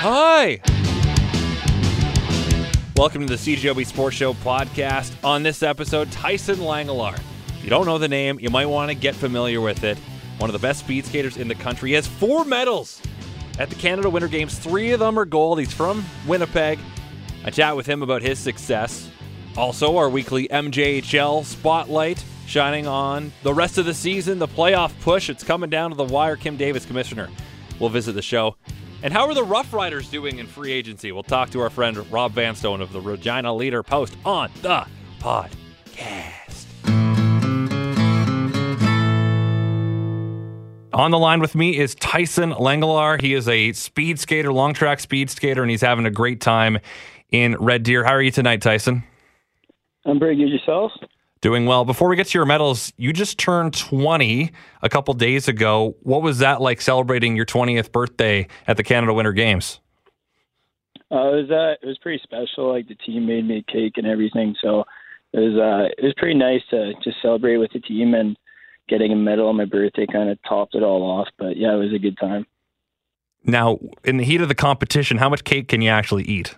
Hi. Welcome to the CJOB Sports Show podcast. On this episode, Tyson Langelaar. If you don't know the name, you might want to get familiar with it. One of the best speed skaters in the country. He has four medals at the Canada Winter Games. Three of them are gold. He's from Winnipeg. I chat with him about his success. Also, our weekly MJHL spotlight shining on the rest of the season, the playoff push. It's coming down to the wire. Kim Davis, commissioner, will visit the show. And how are the Rough Riders doing in free agency? We'll talk to our friend Rob Vanstone of the Regina Leader Post on the podcast. On the line with me is Tyson Langelaar. He is a speed skater, long track speed skater, and he's having a great time in Red Deer. How are you tonight, Tyson? I'm very good. Yourself? Doing well. Before we get to your medals, you just turned 20 a couple days ago. What was that like celebrating your 20th birthday at the Canada Winter Games? Uh, it was uh, it was pretty special. Like the team made me a cake and everything, so it was uh, it was pretty nice to just celebrate with the team and getting a medal on my birthday kind of topped it all off. But yeah, it was a good time. Now, in the heat of the competition, how much cake can you actually eat?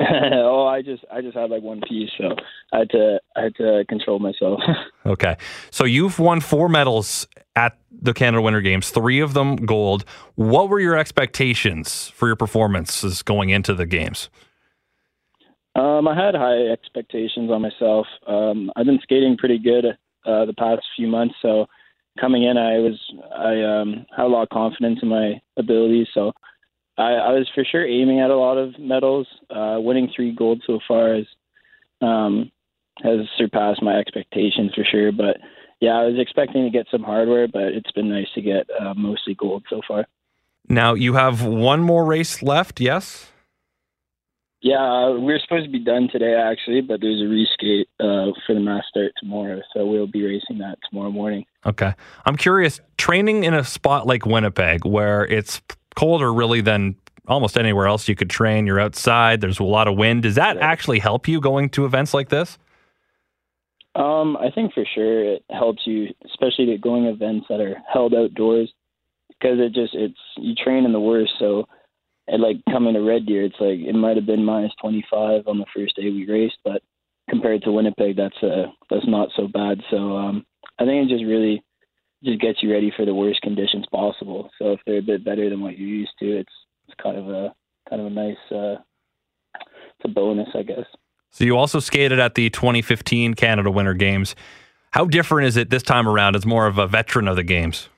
oh, I just I just had like one piece, so I had to I had to control myself. okay, so you've won four medals at the Canada Winter Games, three of them gold. What were your expectations for your performances going into the games? Um, I had high expectations on myself. Um, I've been skating pretty good uh, the past few months, so coming in, I was I um, had a lot of confidence in my abilities. So I, I was for sure aiming at a lot of medals. Uh, winning three gold so far has um, has surpassed my expectations for sure. But yeah, I was expecting to get some hardware, but it's been nice to get uh, mostly gold so far. Now you have one more race left, yes? Yeah, uh, we're supposed to be done today actually, but there's a reskate uh, for the mass start tomorrow, so we'll be racing that tomorrow morning. Okay, I'm curious. Training in a spot like Winnipeg, where it's colder really than almost anywhere else you could train. You're outside. There's a lot of wind. Does that actually help you going to events like this? Um, I think for sure it helps you, especially to going events that are held outdoors, because it just it's you train in the worst. So, and like coming to Red Deer, it's like it might have been minus 25 on the first day we raced, but compared to Winnipeg, that's uh that's not so bad. So, um, I think it just really just gets you ready for the worst conditions possible. So if they're a bit better than what you're used to, it's it's kind of a kind of a nice uh, it's a bonus, I guess. So you also skated at the 2015 Canada Winter Games. How different is it this time around as more of a veteran of the games?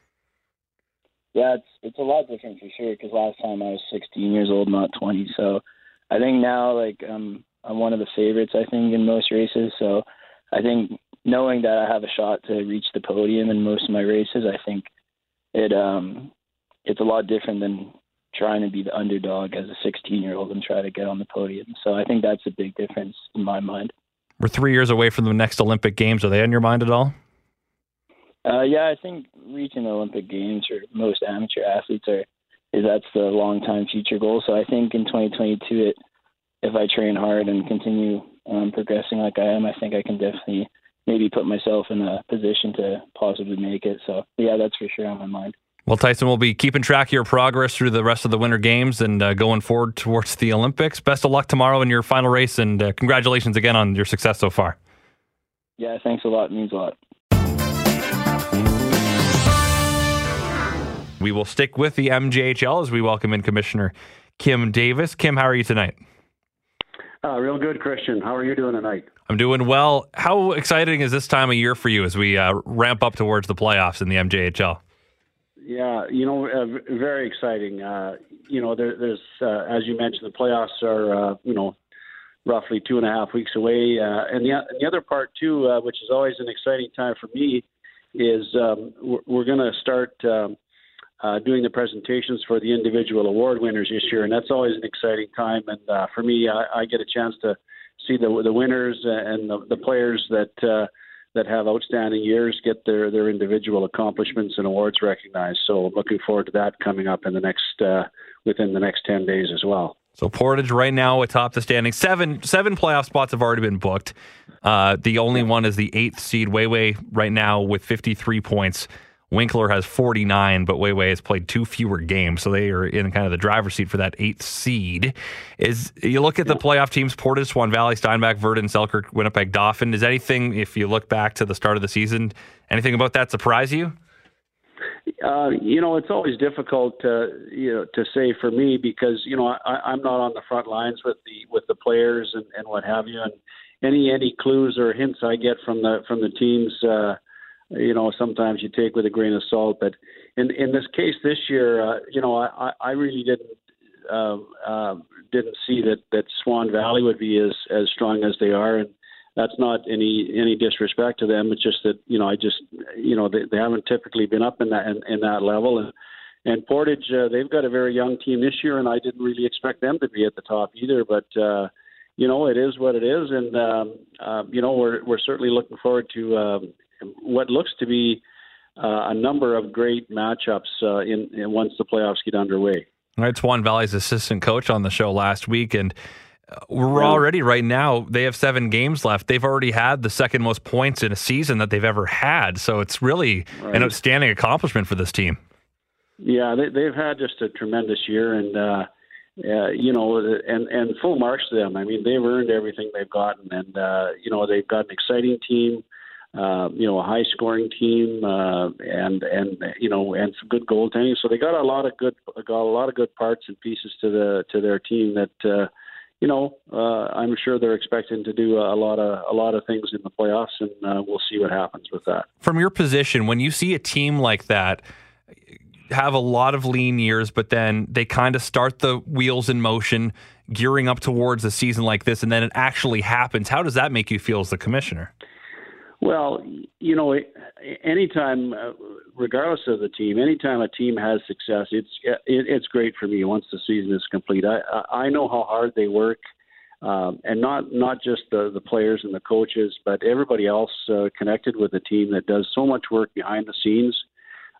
Yeah, it's it's a lot different for sure. Because last time I was 16 years old, not 20. So I think now, like, um, I'm one of the favorites. I think in most races. So I think knowing that I have a shot to reach the podium in most of my races, I think it um it's a lot different than trying to be the underdog as a 16 year old and try to get on the podium. So I think that's a big difference in my mind. We're three years away from the next Olympic Games. Are they on your mind at all? Uh, yeah, I think reaching the Olympic Games for most amateur athletes are is that's the long time future goal. So I think in 2022, it if I train hard and continue um, progressing like I am, I think I can definitely maybe put myself in a position to possibly make it. So yeah, that's for sure on my mind. Well, Tyson, we'll be keeping track of your progress through the rest of the Winter Games and uh, going forward towards the Olympics. Best of luck tomorrow in your final race, and uh, congratulations again on your success so far. Yeah, thanks a lot. It means a lot. We will stick with the MJHL as we welcome in Commissioner Kim Davis. Kim, how are you tonight? Uh, real good, Christian. How are you doing tonight? I'm doing well. How exciting is this time of year for you as we uh, ramp up towards the playoffs in the MJHL? Yeah, you know, uh, very exciting. Uh, you know, there, there's uh, as you mentioned, the playoffs are uh, you know roughly two and a half weeks away, uh, and the the other part too, which is always an exciting time for me, is um, we're, we're going to start um, doing the presentations for the individual award winners this year, and that's always an exciting time. And for me, I, I get a chance to see the the winners and the, the players that. Uh, that have outstanding years get their their individual accomplishments and awards recognized. So looking forward to that coming up in the next uh, within the next ten days as well. So Portage right now atop the standing. Seven seven playoff spots have already been booked. Uh, the only one is the eighth seed Wayway right now with 53 points. Winkler has 49, but Wayway has played two fewer games, so they are in kind of the driver's seat for that eighth seed. Is you look at the playoff teams: Portage, Swan Valley, Steinbach, Virden, Selkirk, Winnipeg, Dauphin. Is anything, if you look back to the start of the season, anything about that surprise you? Uh, you know, it's always difficult to you know to say for me because you know I, I'm not on the front lines with the with the players and, and what have you, and any any clues or hints I get from the from the teams. Uh, you know, sometimes you take with a grain of salt. But in in this case this year, uh, you know, I I really didn't uh, uh, didn't see that that Swan Valley would be as as strong as they are, and that's not any any disrespect to them. It's just that you know I just you know they, they haven't typically been up in that in, in that level and. And Portage, uh, they've got a very young team this year, and I didn't really expect them to be at the top either. But uh, you know, it is what it is, and um, uh, you know, we're we're certainly looking forward to um, what looks to be uh, a number of great matchups uh, in, in, once the playoffs get underway. All right, Swan Valley's assistant coach on the show last week, and uh, we're already right now. They have seven games left. They've already had the second most points in a season that they've ever had. So it's really right. an outstanding accomplishment for this team. Yeah, they, have had just a tremendous year, and uh, uh, you know, and and full marks to them. I mean, they've earned everything they've gotten, and uh, you know, they've got an exciting team uh, you know, a high scoring team, uh, and and you know, and some good goaltending. So they got a lot of good, got a lot of good parts and pieces to the to their team that. Uh, you know, uh, I'm sure they're expecting to do a lot of a lot of things in the playoffs, and uh, we'll see what happens with that. From your position, when you see a team like that have a lot of lean years, but then they kind of start the wheels in motion, gearing up towards a season like this, and then it actually happens. How does that make you feel as the commissioner? Well, you know, anytime, uh, regardless of the team, anytime a team has success, it's it, it's great for me once the season is complete. I I know how hard they work, um, and not not just the the players and the coaches, but everybody else uh, connected with the team that does so much work behind the scenes.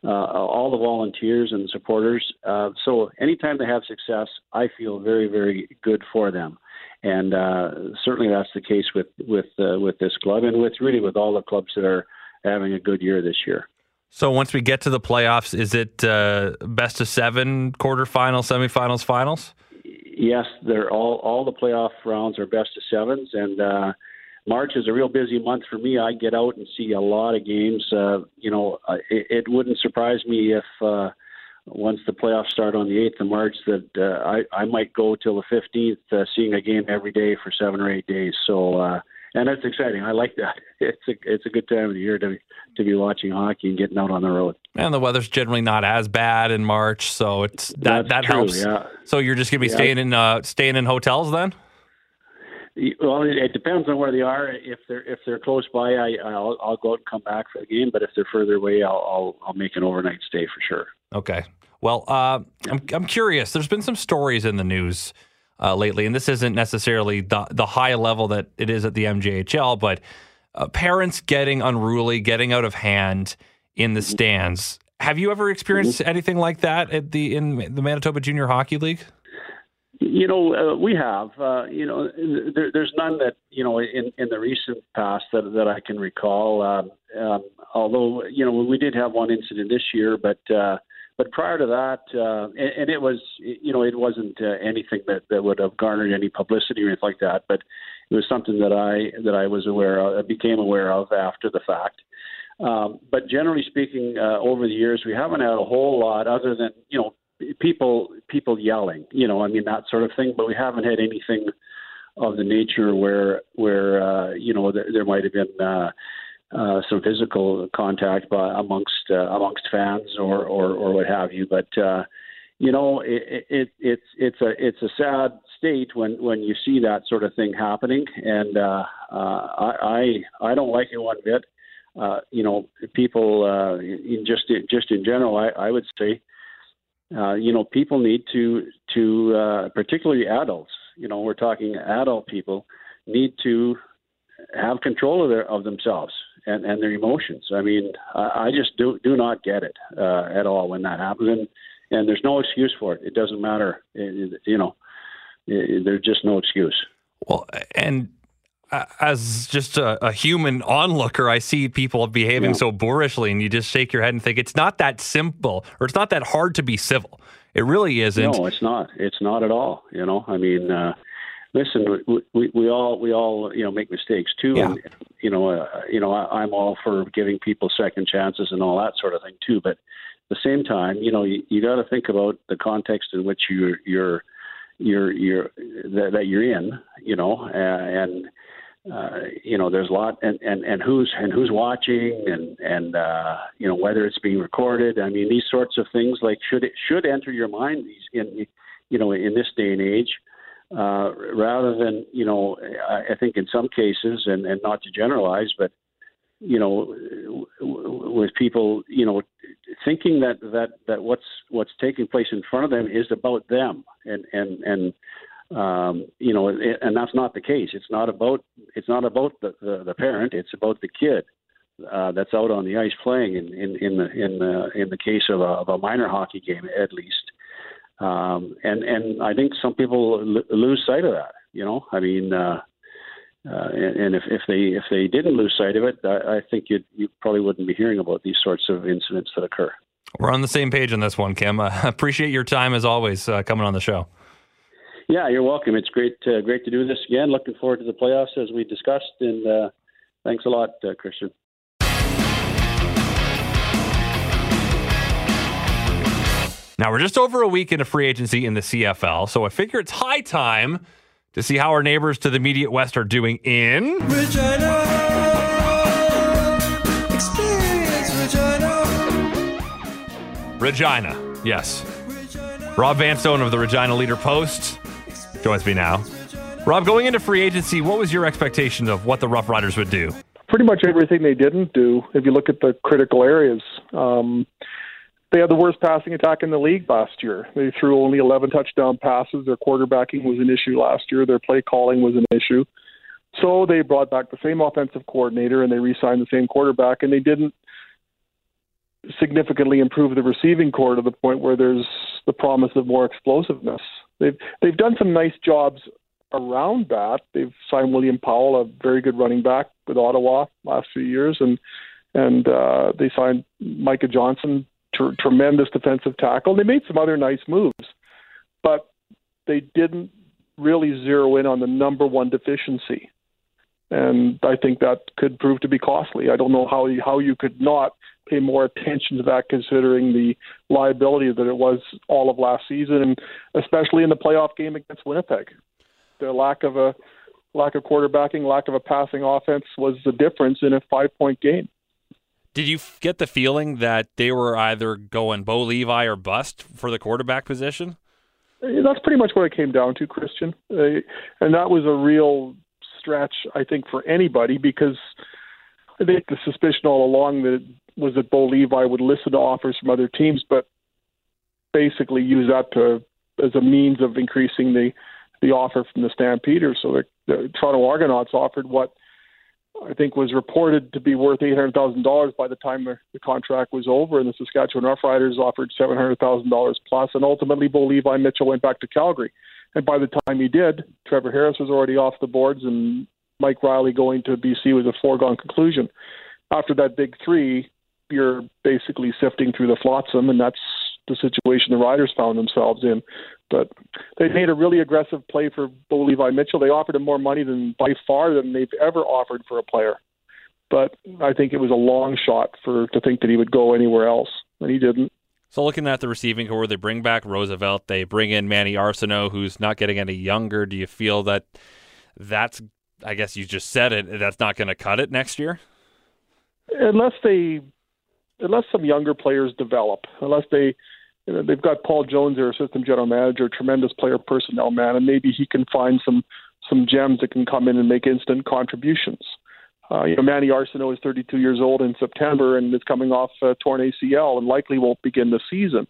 Uh, all the volunteers and supporters. Uh, so anytime they have success, I feel very very good for them and uh, certainly that's the case with with uh, with this club and with really with all the clubs that are having a good year this year. So once we get to the playoffs, is it uh, best of seven, quarterfinals, semifinals, finals? Yes, they're all all the playoff rounds are best of sevens, and uh, March is a real busy month for me. I get out and see a lot of games. Uh, you know, it, it wouldn't surprise me if uh, once the playoffs start on the 8th of March that uh, I, I might go till the 15th, uh, seeing a game every day for seven or eight days. So, uh, and that's exciting. I like that. It's a it's a good time of the year to to be watching hockey and getting out on the road. And the weather's generally not as bad in March, so it's that that's that true, helps. Yeah. So you're just gonna be yeah. staying in uh, staying in hotels then? Well, it depends on where they are. If they're if they're close by, I I'll, I'll go out and come back for the game. But if they're further away, I'll I'll, I'll make an overnight stay for sure. Okay, well, uh, I'm, I'm curious. There's been some stories in the news uh, lately, and this isn't necessarily the, the high level that it is at the MJHL, but uh, parents getting unruly, getting out of hand in the stands. Have you ever experienced mm-hmm. anything like that at the in the Manitoba Junior Hockey League? You know, uh, we have. Uh, you know, there, there's none that you know in, in the recent past that that I can recall. Um, um, although you know we did have one incident this year, but uh, but prior to that, uh, and, and it was, you know, it wasn't uh, anything that, that would have garnered any publicity or anything like that. But it was something that I that I was aware of, became aware of after the fact. Um, but generally speaking, uh, over the years, we haven't had a whole lot other than you know people people yelling, you know, I mean that sort of thing. But we haven't had anything of the nature where where uh, you know there, there might have been. Uh, uh, some physical contact by, amongst uh, amongst fans or, or, or what have you. But uh, you know, it, it, it's it's a it's a sad state when, when you see that sort of thing happening, and uh, uh, I I don't like it one bit. Uh, you know, people uh, in just just in general, I, I would say, uh, you know, people need to to uh, particularly adults. You know, we're talking adult people need to have control of their of themselves and, and their emotions. I mean, I, I just do do not get it uh, at all when that happens, and and there's no excuse for it. It doesn't matter, it, you know. It, there's just no excuse. Well, and as just a, a, human onlooker, I see people behaving yeah. so boorishly, and you just shake your head and think it's not that simple, or it's not that hard to be civil. It really isn't. No, it's not. It's not at all. You know, I mean, uh, listen, we, we, we all we all you know make mistakes too, yeah. and you know, uh, you know, I, I'm all for giving people second chances and all that sort of thing too. But at the same time, you know, you, you got to think about the context in which you're you're you're you're that, that you're in. You know, uh, and uh, you know, there's a lot, and, and, and who's and who's watching, and and uh, you know whether it's being recorded. I mean, these sorts of things like should it should enter your mind these in you know in this day and age, uh, rather than you know I, I think in some cases, and and not to generalize, but you know with people you know thinking that that that what's what's taking place in front of them is about them and and and um, you know, and that's not the case. It's not about it's not about the, the, the parent. It's about the kid uh, that's out on the ice playing. In in in the in the in the case of a, of a minor hockey game, at least. Um, and and I think some people l- lose sight of that. You know, I mean, uh, uh, and, and if if they if they didn't lose sight of it, I, I think you you probably wouldn't be hearing about these sorts of incidents that occur. We're on the same page on this one, Kim. I appreciate your time as always uh, coming on the show. Yeah, you're welcome. It's great, uh, great to do this again. Looking forward to the playoffs as we discussed, and uh, thanks a lot, uh, Christian. Now we're just over a week into free agency in the CFL, so I figure it's high time to see how our neighbors to the immediate west are doing in Regina. Regina. Regina, yes. Rob Vanstone of the Regina Leader Post joins me now. Rob, going into free agency, what was your expectation of what the Rough Riders would do? Pretty much everything they didn't do. If you look at the critical areas, um, they had the worst passing attack in the league last year. They threw only 11 touchdown passes. Their quarterbacking was an issue last year. Their play calling was an issue. So they brought back the same offensive coordinator and they re-signed the same quarterback, and they didn't significantly improve the receiving corps to the point where there's the promise of more explosiveness. They've they've done some nice jobs around that. They've signed William Powell, a very good running back with Ottawa last few years, and and uh, they signed Micah Johnson, tr- tremendous defensive tackle. They made some other nice moves, but they didn't really zero in on the number one deficiency, and I think that could prove to be costly. I don't know how you, how you could not pay more attention to that, considering the liability that it was all of last season, and especially in the playoff game against Winnipeg. The lack of a lack of quarterbacking, lack of a passing offense was the difference in a five point game. Did you get the feeling that they were either going Bo Levi or bust for the quarterback position? That's pretty much what it came down to, Christian. Uh, and that was a real stretch, I think, for anybody because I think the suspicion all along that was that Bo Levi would listen to offers from other teams, but basically use that to as a means of increasing the the offer from the Stampeders. So the, the Toronto Argonauts offered what I think was reported to be worth eight hundred thousand dollars by the time the, contract was over, and the Saskatchewan Roughriders offered seven hundred thousand dollars plus, and ultimately Bo Levi Mitchell went back to Calgary. And by the time he did, Trevor Harris was already off the boards, and Mike Reilly going to BC was a foregone conclusion. After that big three, you're basically sifting through the flotsam, and that's the situation the Riders found themselves in. But they made a really aggressive play for Bo Levi Mitchell. They offered him more money than by far than they've ever offered for a player. But I think it was a long shot for to think that he would go anywhere else, and he didn't. So looking at the receiving corps, they bring back Roosevelt. They bring in Manny Arceneaux, who's not getting any younger. Do you feel that that's, I guess you just said it, that's not going to cut it next year? Unless they unless some younger players develop, unless they you know, they've got Paul Jones, their assistant general manager, tremendous player personnel man, and maybe he can find some some gems that can come in and make instant contributions. Uh, you know, Manny Arceneaux is 32 years old in September and is coming off a torn ACL and likely won't begin the season.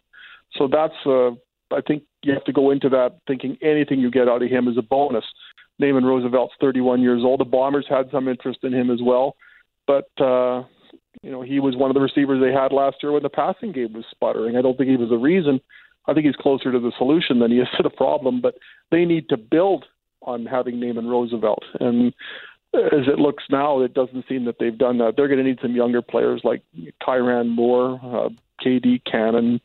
So that's, uh, I think you have to go into that thinking anything you get out of him is a bonus. Naaman Roosevelt's 31 years old. The Bombers had some interest in him as well, but uh, you know, he was one of the receivers they had last year when the passing game was sputtering. I don't think he was the reason. I think he's closer to the solution than he is to the problem. But they need to build on having Naaman Roosevelt, and as it looks now, it doesn't seem that they've done that. They're going to need some younger players like Kyran Moore, uh, KD Cannon,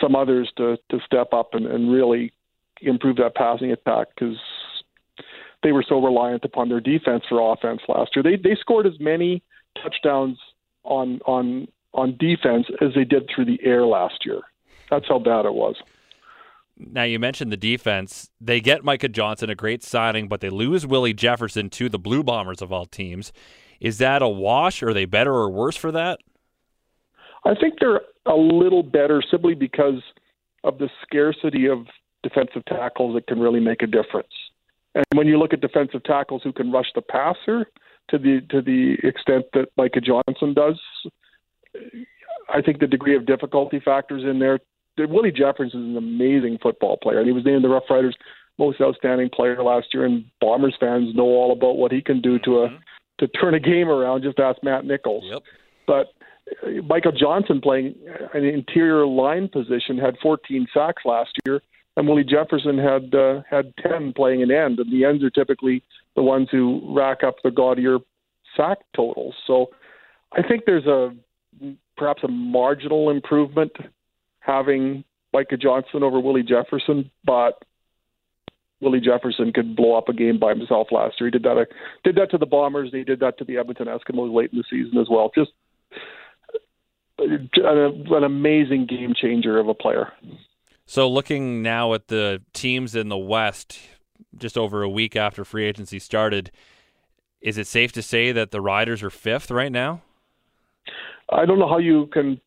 some others to to step up and, and really improve that passing attack because they were so reliant upon their defense for offense last year. They they scored as many touchdowns on on on defense as they did through the air last year. That's how bad it was. Now you mentioned the defense. They get Micah Johnson, a great signing, but they lose Willie Jefferson to the Blue Bombers of all teams. Is that a wash? Are they better or worse for that? I think they're a little better simply because of the scarcity of defensive tackles that can really make a difference. And when you look at defensive tackles who can rush the passer to the to the extent that Micah Johnson does, I think the degree of difficulty factors in there Willie Jefferson is an amazing football player, and he was named the Rough Riders' most outstanding player last year. And Bombers fans know all about what he can do to a mm-hmm. to turn a game around. Just ask Matt Nichols. Yep. But uh, Micah Johnson playing an interior line position had 14 sacks last year, Willie Jefferson had uh, had 10 playing an end. And the ends are typically the ones who rack up the gaudier sack totals. So I think there's a perhaps a marginal improvement having Micah Johnson over Willie Jefferson, but Willie Jefferson could blow up a game by himself last year. He did that. Uh, did that to the Bombers. He did that to the Edmonton Eskimos late in the season as well. Just an, an amazing game changer of a player. So, looking now at the teams in the West, just over a week after free agency started, is it safe to say that the Riders are fifth right now? I don't know how you can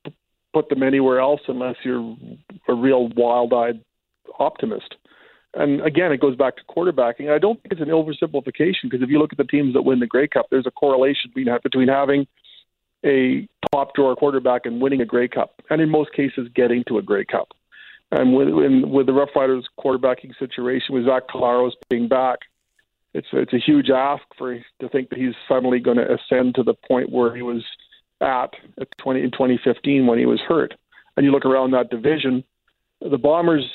put them anywhere else unless you're a real wild-eyed optimist. And again, it goes back to quarterbacking. I don't think it's an oversimplification because if you look at the teams that win the Grey Cup, there's a correlation between having a top drawer quarterback and winning a Grey Cup, and in most cases, getting to a Grey Cup. And with with the Rough Riders quarterbacking situation, with Zach Collaros being back, it's it's a huge ask for to think that he's suddenly going to ascend to the point where he was at, at 20 in 2015 when he was hurt. And you look around that division, the Bombers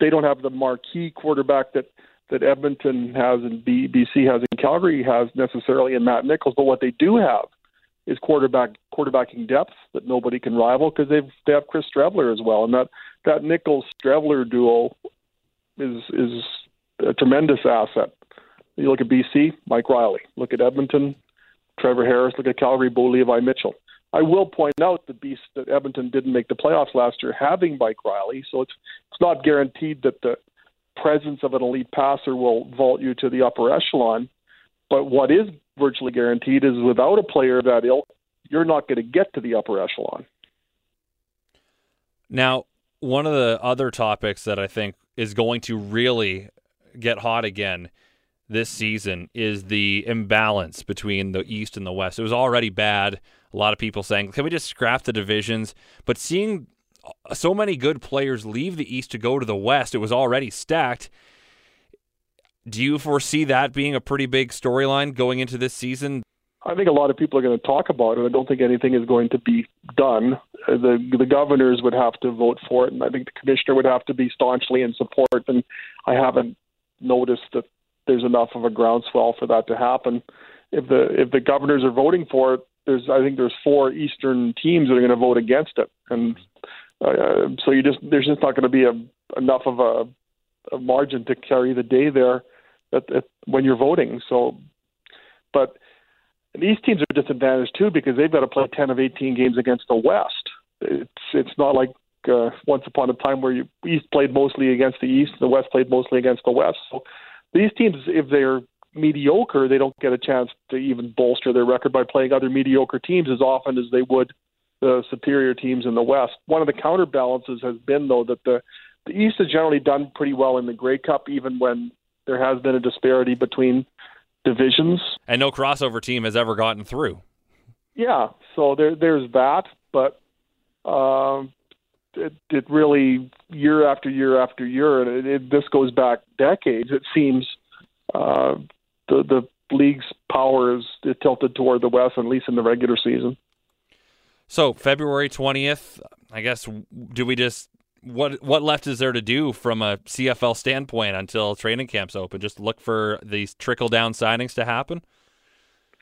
they don't have the marquee quarterback that that Edmonton has and BC has and Calgary has necessarily in Matt Nichols, but what they do have is quarterback quarterbacking depth that nobody can rival because they've they have Chris Streveler as well, and that that Nichols Streveler duo is is a tremendous asset. You look at BC, Mike Reilly. Look at Edmonton, Trevor Harris. Look at Calgary, Bo Levi Mitchell. I will point out the beast that Edmonton didn't make the playoffs last year, having Mike Reilly. So it's it's not guaranteed that the presence of an elite passer will vault you to the upper echelon. But what is virtually guaranteed is without a player that ilk, you're not going to get to the upper echelon. Now, one of the other topics that I think is going to really get hot again this season is the imbalance between the East and the West. It was already bad. A lot of people saying, can we just scrap the divisions? But seeing so many good players leave the East to go to the West, it was already stacked. Do you foresee that being a pretty big storyline going into this season? I think a lot of people are going to talk about it. I don't think anything is going to be done. The the governors would have to vote for it, and I think the commissioner would have to be staunchly in support. And I haven't noticed that there's enough of a groundswell for that to happen. If the if the governors are voting for it, there's I think there's four Eastern teams that are going to vote against it, and uh, so you just there's just not going to be a enough of a, a margin to carry the day there at, at, when you're voting. So, but these teams are disadvantaged too because they've got to play 10 of 18 games against the West. It's it's not like uh, once upon a time where you East played mostly against the East, the West played mostly against the West. So these teams, if they're mediocre, they don't get a chance to even bolster their record by playing other mediocre teams as often as they would the superior teams in the West. One of the counterbalances has been though that the the East has generally done pretty well in the Grey Cup, even when there has been a disparity between divisions. And no crossover team has ever gotten through. Yeah, so there there's that, but um, it, it really year after year after year, and it, it, this goes back decades. It seems uh, the the league's power is tilted toward the West, at least in the regular season. So February twentieth, I guess. Do we just what what left is there to do from a CFL standpoint until training camps open? Just look for these trickle down signings to happen.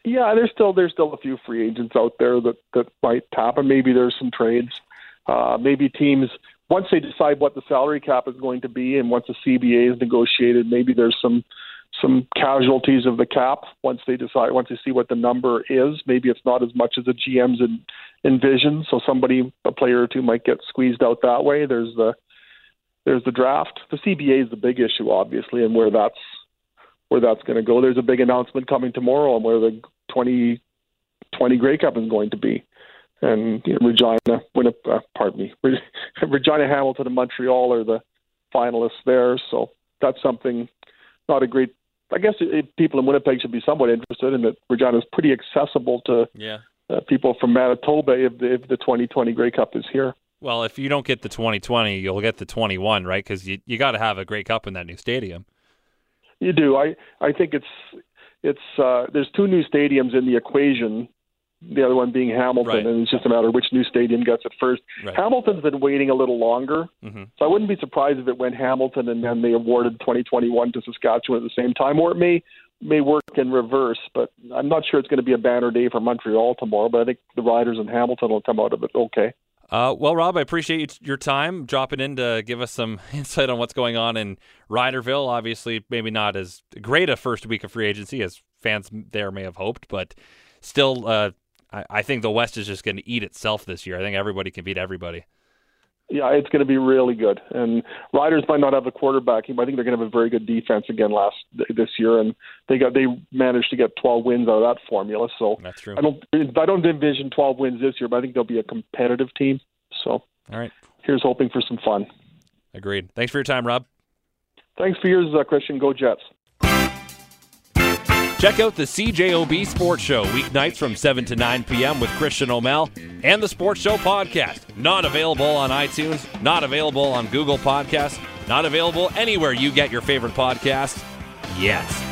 Yeah, there's still there's still a few free agents out there that that might tap, and maybe there's some trades. Uh, maybe teams once they decide what the salary cap is going to be, and once the CBA is negotiated, maybe there's some some casualties of the cap once they decide once they see what the number is. Maybe it's not as much as the GMs en, envision, so somebody a player or two might get squeezed out that way. There's the there's the draft. The CBA is the big issue, obviously, and where that's where that's going to go. There's a big announcement coming tomorrow on where the 2020 Grey Cup is going to be. And you know, Regina, Winnipeg, uh, pardon me, Regina, Hamilton, and Montreal are the finalists there. So that's something, not a great. I guess it, people in Winnipeg should be somewhat interested in that. Regina is pretty accessible to yeah. uh, people from Manitoba if the, if the 2020 Grey Cup is here. Well, if you don't get the 2020, you'll get the 21, right? Because you you got to have a Grey Cup in that new stadium. You do. I I think it's it's uh, there's two new stadiums in the equation. The other one being Hamilton, Right. and it's just a matter of which new stadium gets it first. Right. Hamilton's been waiting a little longer, hmm so I wouldn't be surprised if it went Hamilton and then they awarded 2021 to Saskatchewan at the same time, or it may may work in reverse. But I'm not sure it's going to be a banner day for Montreal tomorrow. But I think the Riders in Hamilton will come out of it okay. Uh, well, Rob, I appreciate your time dropping in to give us some insight on what's going on in Riderville. Obviously, maybe not as great a first week of free agency as fans there may have hoped, but still, uh, I, I think the West is just going to eat itself this year. I think everybody can beat everybody. Yeah, it's going to be really good. And Riders might not have a quarterback, but I think they're going to have a very good defense again last this year. And they got they managed to get 12 wins out of that formula. So That's true. I don't I don't envision 12 wins this year, but I think they'll be a competitive team. So All right, here's hoping for some fun. agreed. Thanks for your time, Rob. Thanks for yours, uh, Christian. Go Jets. Check out the CJOB Sports Show weeknights from 7 to 9 p.m. with Christian O'Mel and the Sports Show podcast. Not available on iTunes, not available on Google Podcasts, not available anywhere you get your favorite podcasts yet.